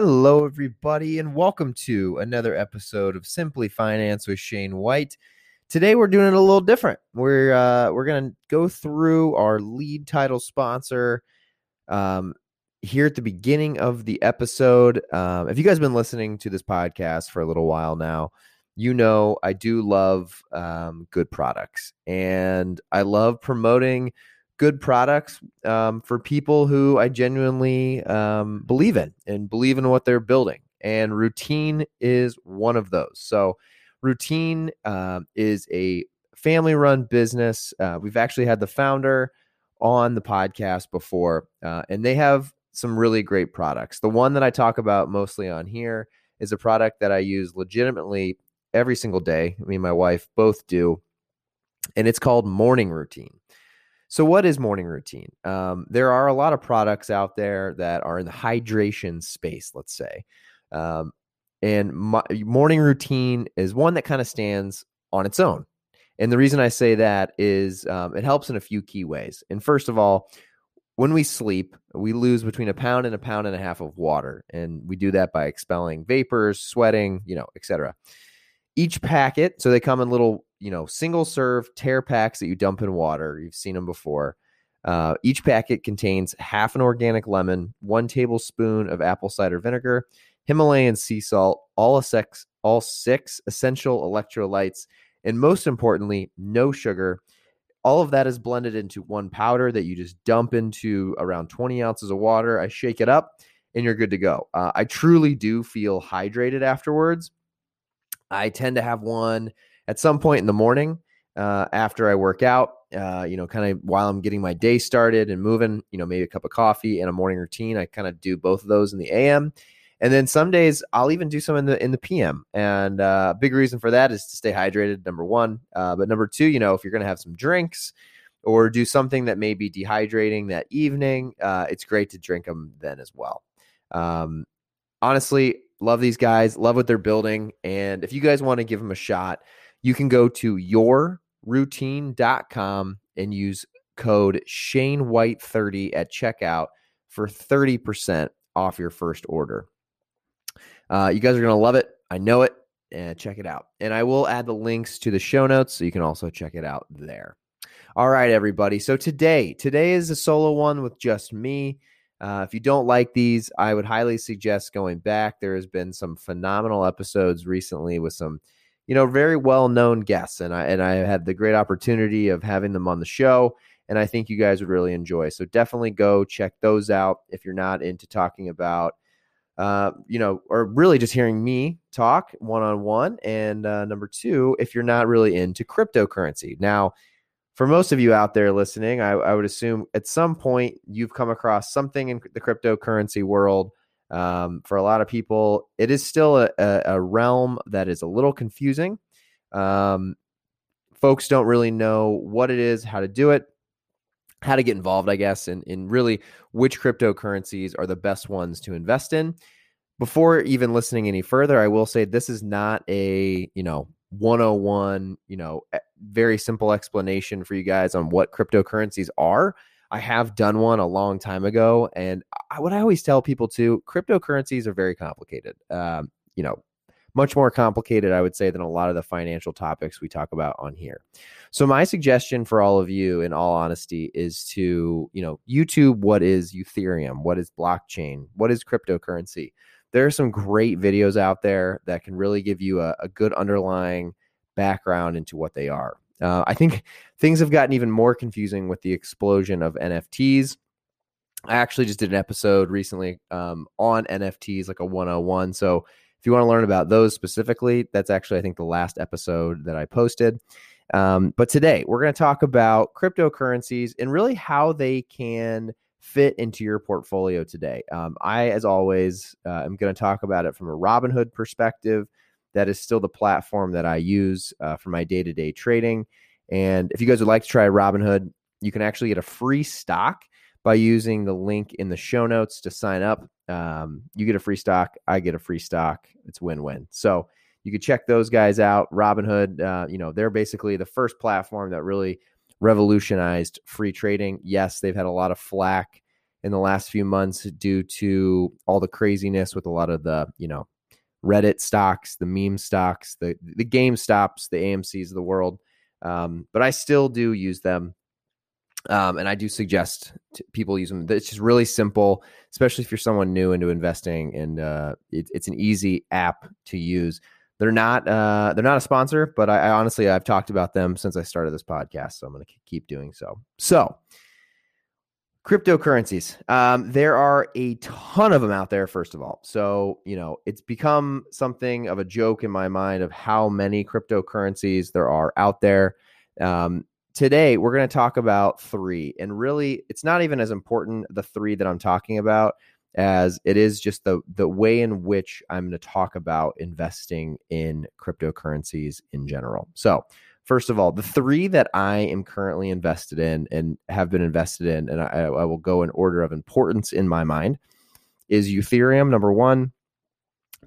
Hello, everybody, and welcome to another episode of Simply Finance with Shane White. Today, we're doing it a little different. We're uh, we're going to go through our lead title sponsor um, here at the beginning of the episode. Um, if you guys have been listening to this podcast for a little while now, you know I do love um, good products, and I love promoting good products um, for people who I genuinely um, believe in and believe in what they're building. And routine is one of those. So, routine uh, is a family run business. Uh, we've actually had the founder on the podcast before, uh, and they have some really great products. The one that I talk about mostly on here is a product that I use legitimately every single day. Me and my wife both do, and it's called Morning Routine. So, what is morning routine? Um, there are a lot of products out there that are in the hydration space, let's say. Um, and my, morning routine is one that kind of stands on its own. And the reason I say that is um, it helps in a few key ways. And first of all, when we sleep, we lose between a pound and a pound and a half of water. And we do that by expelling vapors, sweating, you know, etc. Each packet, so they come in little you know, single serve tear packs that you dump in water. You've seen them before. Uh, each packet contains half an organic lemon, one tablespoon of apple cider vinegar, Himalayan sea salt, all six, all six essential electrolytes, and most importantly, no sugar. All of that is blended into one powder that you just dump into around 20 ounces of water. I shake it up, and you're good to go. Uh, I truly do feel hydrated afterwards. I tend to have one at some point in the morning uh, after I work out, uh, you know, kind of while I'm getting my day started and moving, you know, maybe a cup of coffee and a morning routine. I kind of do both of those in the AM. And then some days I'll even do some in the in the PM. And uh, big reason for that is to stay hydrated. Number one, uh, but number two, you know, if you're going to have some drinks or do something that may be dehydrating that evening, uh, it's great to drink them then as well. Um, honestly, love these guys, love what they're building, and if you guys want to give them a shot, you can go to yourroutine.com and use code Shane White 30 at checkout for 30% off your first order. Uh, you guys are going to love it. I know it. And check it out. And I will add the links to the show notes so you can also check it out there. All right, everybody. So today, today is a solo one with just me. Uh, if you don't like these, I would highly suggest going back. There has been some phenomenal episodes recently with some you know, very well known guests, and I and I had the great opportunity of having them on the show, and I think you guys would really enjoy. So definitely go check those out if you're not into talking about, uh, you know, or really just hearing me talk one on one. And uh, number two, if you're not really into cryptocurrency. Now, for most of you out there listening, I, I would assume at some point you've come across something in the cryptocurrency world um, for a lot of people, it is still a, a, realm that is a little confusing. Um, folks don't really know what it is, how to do it, how to get involved, I guess, and in really which cryptocurrencies are the best ones to invest in. Before even listening any further, I will say this is not a, you know, 101, you know, very simple explanation for you guys on what cryptocurrencies are. I have done one a long time ago, and I, what I always tell people too, cryptocurrencies are very complicated. Um, you know, much more complicated, I would say, than a lot of the financial topics we talk about on here. So my suggestion for all of you, in all honesty, is to you know YouTube what is Ethereum, what is blockchain, what is cryptocurrency. There are some great videos out there that can really give you a, a good underlying background into what they are. Uh, I think things have gotten even more confusing with the explosion of NFTs. I actually just did an episode recently um, on NFTs, like a 101. So if you want to learn about those specifically, that's actually, I think, the last episode that I posted. Um, but today we're going to talk about cryptocurrencies and really how they can fit into your portfolio today. Um, I, as always, uh, am going to talk about it from a Robinhood perspective that is still the platform that I use uh, for my day to day trading. And if you guys would like to try Robinhood, you can actually get a free stock by using the link in the show notes to sign up. Um, you get a free stock, I get a free stock. It's win win. So you can check those guys out. Robinhood, uh, you know, they're basically the first platform that really revolutionized free trading. Yes, they've had a lot of flack in the last few months due to all the craziness with a lot of the, you know, Reddit stocks, the meme stocks, the the GameStops, the AMCs of the world. Um, but I still do use them. Um, and I do suggest people use them. It's just really simple, especially if you're someone new into investing, and uh, it, it's an easy app to use. They're not uh, they're not a sponsor, but I, I honestly I've talked about them since I started this podcast, so I'm going to keep doing so. So cryptocurrencies. Um, there are a ton of them out there first of all. So you know it's become something of a joke in my mind of how many cryptocurrencies there are out there. Um, today we're going to talk about three and really it's not even as important the three that i'm talking about as it is just the the way in which i'm going to talk about investing in cryptocurrencies in general. So First of all, the three that I am currently invested in and have been invested in, and I, I will go in order of importance in my mind, is Ethereum number one,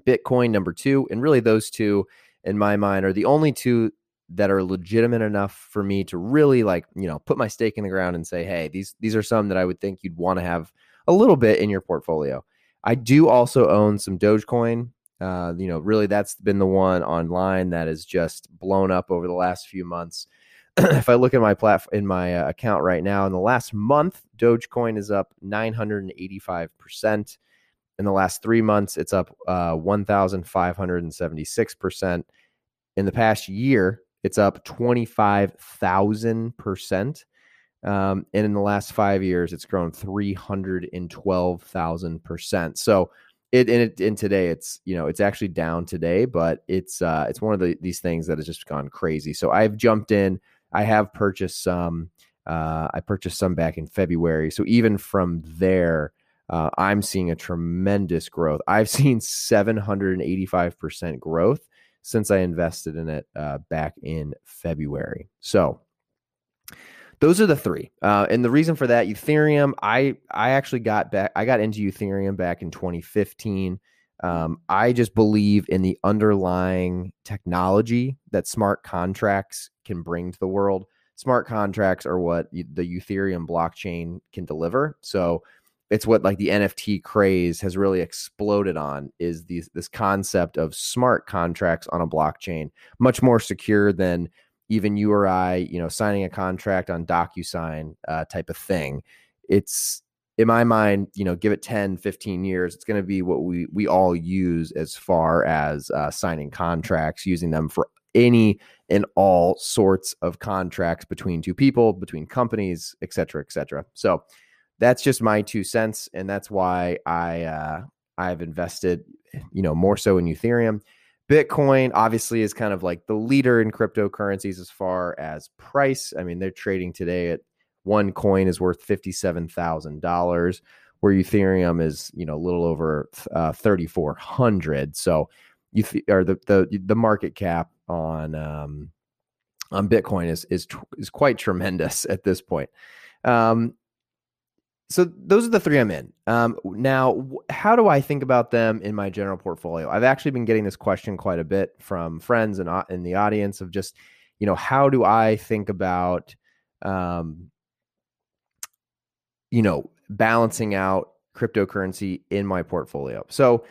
Bitcoin number two, and really those two in my mind are the only two that are legitimate enough for me to really like you know put my stake in the ground and say hey these these are some that i would think you'd want to have a little bit in your portfolio i do also own some dogecoin uh, you know, really that's been the one online that has just blown up over the last few months. if I look at my platform in my uh, account right now, in the last month, Dogecoin is up 985%. In the last three months, it's up uh, 1,576%. In the past year, it's up 25,000%. Um, and in the last five years, it's grown 312,000%. So, it and it and today it's you know it's actually down today, but it's uh it's one of the, these things that has just gone crazy. So I've jumped in. I have purchased some. Uh, I purchased some back in February. So even from there, uh, I'm seeing a tremendous growth. I've seen 785% growth since I invested in it uh, back in February. So those are the three. Uh, and the reason for that, Ethereum, I I actually got back. I got into Ethereum back in 2015. Um, I just believe in the underlying technology that smart contracts can bring to the world. Smart contracts are what the Ethereum blockchain can deliver. So it's what like the NFT craze has really exploded on is these this concept of smart contracts on a blockchain, much more secure than even you or I, you know, signing a contract on DocuSign uh, type of thing. It's in my mind, you know, give it 10, 15 years, it's going to be what we we all use as far as uh, signing contracts, using them for any and all sorts of contracts between two people, between companies, et cetera, et cetera. So that's just my two cents, and that's why I uh, I've invested, you know, more so in Ethereum. Bitcoin obviously is kind of like the leader in cryptocurrencies as far as price. I mean, they're trading today at one coin is worth $57,000 where Ethereum is, you know, a little over uh, 3400. So you th- or the, the the market cap on um on Bitcoin is is is quite tremendous at this point. Um so those are the three I'm in. Um, now, how do I think about them in my general portfolio? I've actually been getting this question quite a bit from friends and in the audience of just, you know, how do I think about, um, you know, balancing out cryptocurrency in my portfolio? So,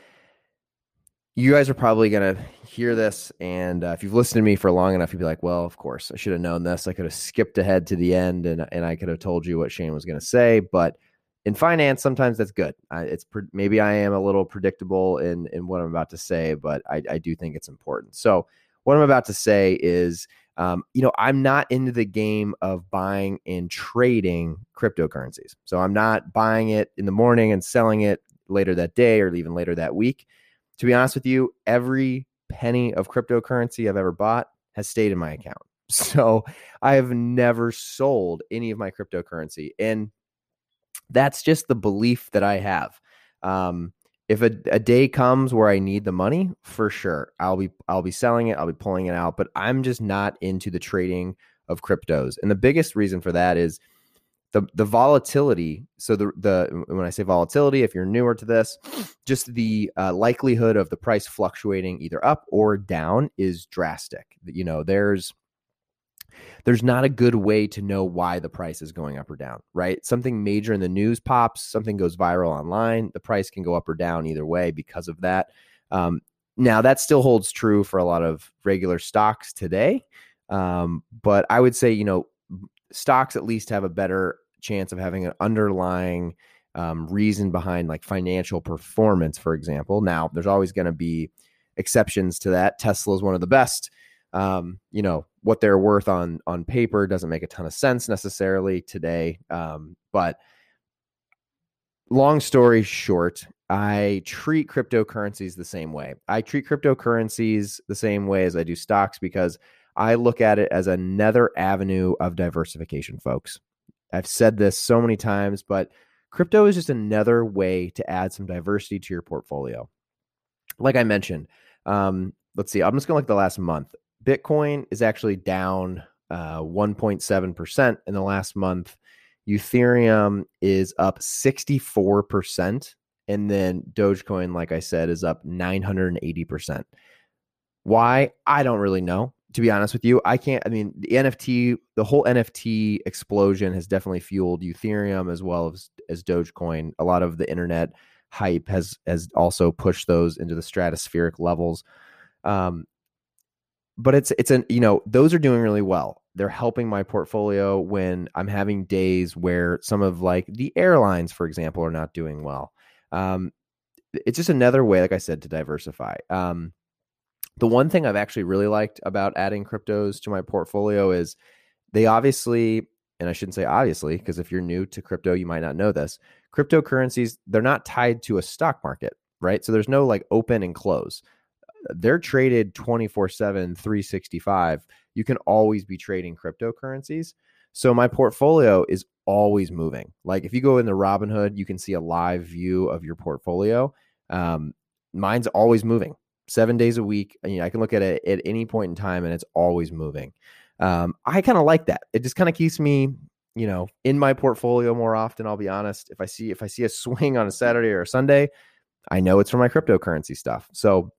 you guys are probably going to hear this. And uh, if you've listened to me for long enough, you'd be like, well, of course, I should have known this. I could have skipped ahead to the end and, and I could have told you what Shane was going to say. But in finance, sometimes that's good. It's pre- maybe I am a little predictable in in what I'm about to say, but I, I do think it's important. So what I'm about to say is, um, you know, I'm not into the game of buying and trading cryptocurrencies. So I'm not buying it in the morning and selling it later that day or even later that week. To be honest with you, every penny of cryptocurrency I've ever bought has stayed in my account. So I have never sold any of my cryptocurrency. And that's just the belief that I have. Um, if a, a day comes where I need the money, for sure, I'll be I'll be selling it, I'll be pulling it out. But I'm just not into the trading of cryptos, and the biggest reason for that is the the volatility. So the the when I say volatility, if you're newer to this, just the uh, likelihood of the price fluctuating either up or down is drastic. You know, there's there's not a good way to know why the price is going up or down, right? Something major in the news pops, something goes viral online, the price can go up or down either way because of that. Um, now, that still holds true for a lot of regular stocks today. Um, but I would say, you know, stocks at least have a better chance of having an underlying um, reason behind like financial performance, for example. Now, there's always going to be exceptions to that. Tesla is one of the best. Um, you know what they're worth on on paper doesn't make a ton of sense necessarily today. Um, but long story short, I treat cryptocurrencies the same way. I treat cryptocurrencies the same way as I do stocks because I look at it as another avenue of diversification, folks. I've said this so many times, but crypto is just another way to add some diversity to your portfolio. Like I mentioned, um, let's see, I'm just going to look at the last month. Bitcoin is actually down uh, 1.7% in the last month. Ethereum is up 64%. And then Dogecoin, like I said, is up 980%. Why? I don't really know. To be honest with you, I can't. I mean, the NFT, the whole NFT explosion has definitely fueled Ethereum as well as as Dogecoin. A lot of the internet hype has has also pushed those into the stratospheric levels. Um, but it's it's an you know those are doing really well. They're helping my portfolio when I'm having days where some of like the airlines, for example, are not doing well. Um, it's just another way, like I said, to diversify. Um, the one thing I've actually really liked about adding cryptos to my portfolio is they obviously, and I shouldn't say obviously, because if you're new to crypto, you might not know this. Cryptocurrencies, they're not tied to a stock market, right? So there's no like open and close they're traded 24 7 365 you can always be trading cryptocurrencies. So my portfolio is always moving. Like if you go into robinhood you can see a live view of your portfolio. Um, mine's always moving. Seven days a week you know, i can look at it at any point in time and it's always moving. Um, i kind of like that. It just kind of keeps me you know in my portfolio more often i'll be honest. If i see if i see a swing on a saturday or a sunday i know it's for my cryptocurrency stuff. So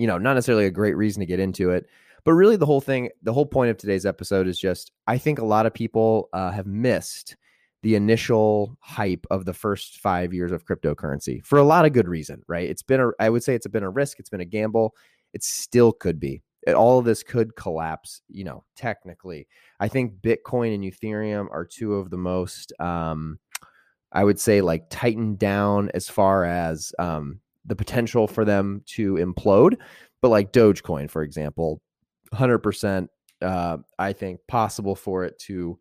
you know, not necessarily a great reason to get into it. But really, the whole thing, the whole point of today's episode is just I think a lot of people uh, have missed the initial hype of the first five years of cryptocurrency for a lot of good reason, right? It's been a, I would say it's been a risk, it's been a gamble. It still could be. It, all of this could collapse, you know, technically. I think Bitcoin and Ethereum are two of the most, um, I would say, like tightened down as far as um, the potential for them to implode. But like Dogecoin, for example, 100%, uh, I think possible for it to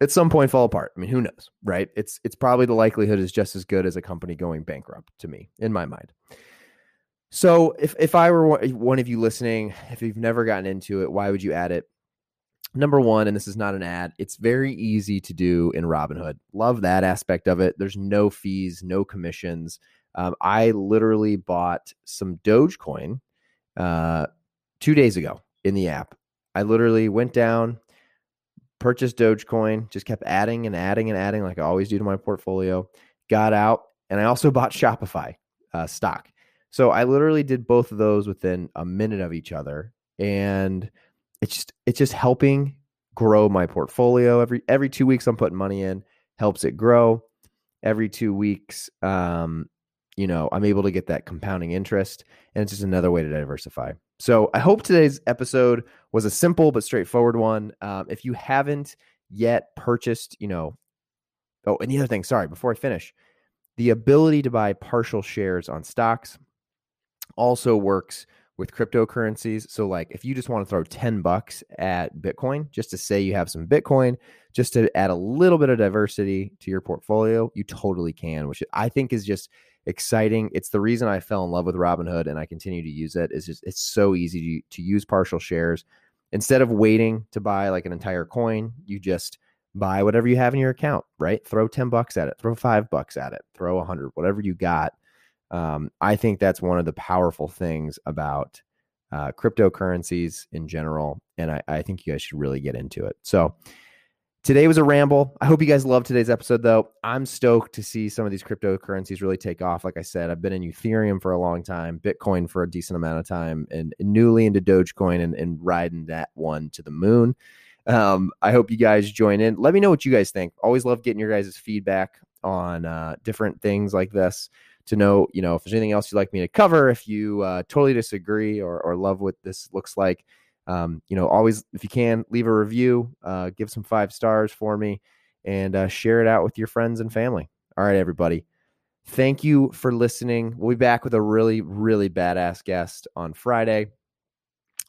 at some point fall apart. I mean, who knows, right? It's it's probably the likelihood is just as good as a company going bankrupt to me, in my mind. So if if I were one of you listening, if you've never gotten into it, why would you add it? Number one, and this is not an ad, it's very easy to do in Robinhood. Love that aspect of it. There's no fees, no commissions. Um, I literally bought some Dogecoin uh, two days ago in the app. I literally went down, purchased Dogecoin, just kept adding and adding and adding like I always do to my portfolio. Got out, and I also bought Shopify uh, stock. So I literally did both of those within a minute of each other, and it's just it's just helping grow my portfolio every every two weeks. I'm putting money in, helps it grow. Every two weeks, um, you know, I'm able to get that compounding interest. And it's just another way to diversify. So I hope today's episode was a simple but straightforward one. Um, if you haven't yet purchased, you know, oh, and the other thing, sorry, before I finish, the ability to buy partial shares on stocks also works with cryptocurrencies. So, like, if you just want to throw 10 bucks at Bitcoin, just to say you have some Bitcoin, just to add a little bit of diversity to your portfolio, you totally can, which I think is just exciting. It's the reason I fell in love with Robinhood and I continue to use it. It's just it's so easy to, to use partial shares. Instead of waiting to buy like an entire coin, you just buy whatever you have in your account, right? Throw 10 bucks at it, throw five bucks at it, throw a hundred, whatever you got. Um, I think that's one of the powerful things about uh, cryptocurrencies in general. And I, I think you guys should really get into it. So Today was a ramble. I hope you guys loved today's episode, though. I'm stoked to see some of these cryptocurrencies really take off. Like I said, I've been in Ethereum for a long time, Bitcoin for a decent amount of time, and, and newly into Dogecoin and, and riding that one to the moon. Um, I hope you guys join in. Let me know what you guys think. Always love getting your guys' feedback on uh, different things like this to know, you know, if there's anything else you'd like me to cover, if you uh, totally disagree or, or love what this looks like. Um, you know, always, if you can, leave a review, uh, give some five stars for me, and uh, share it out with your friends and family. All right, everybody. Thank you for listening. We'll be back with a really, really badass guest on Friday.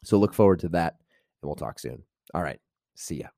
So look forward to that, and we'll talk soon. All right. See ya.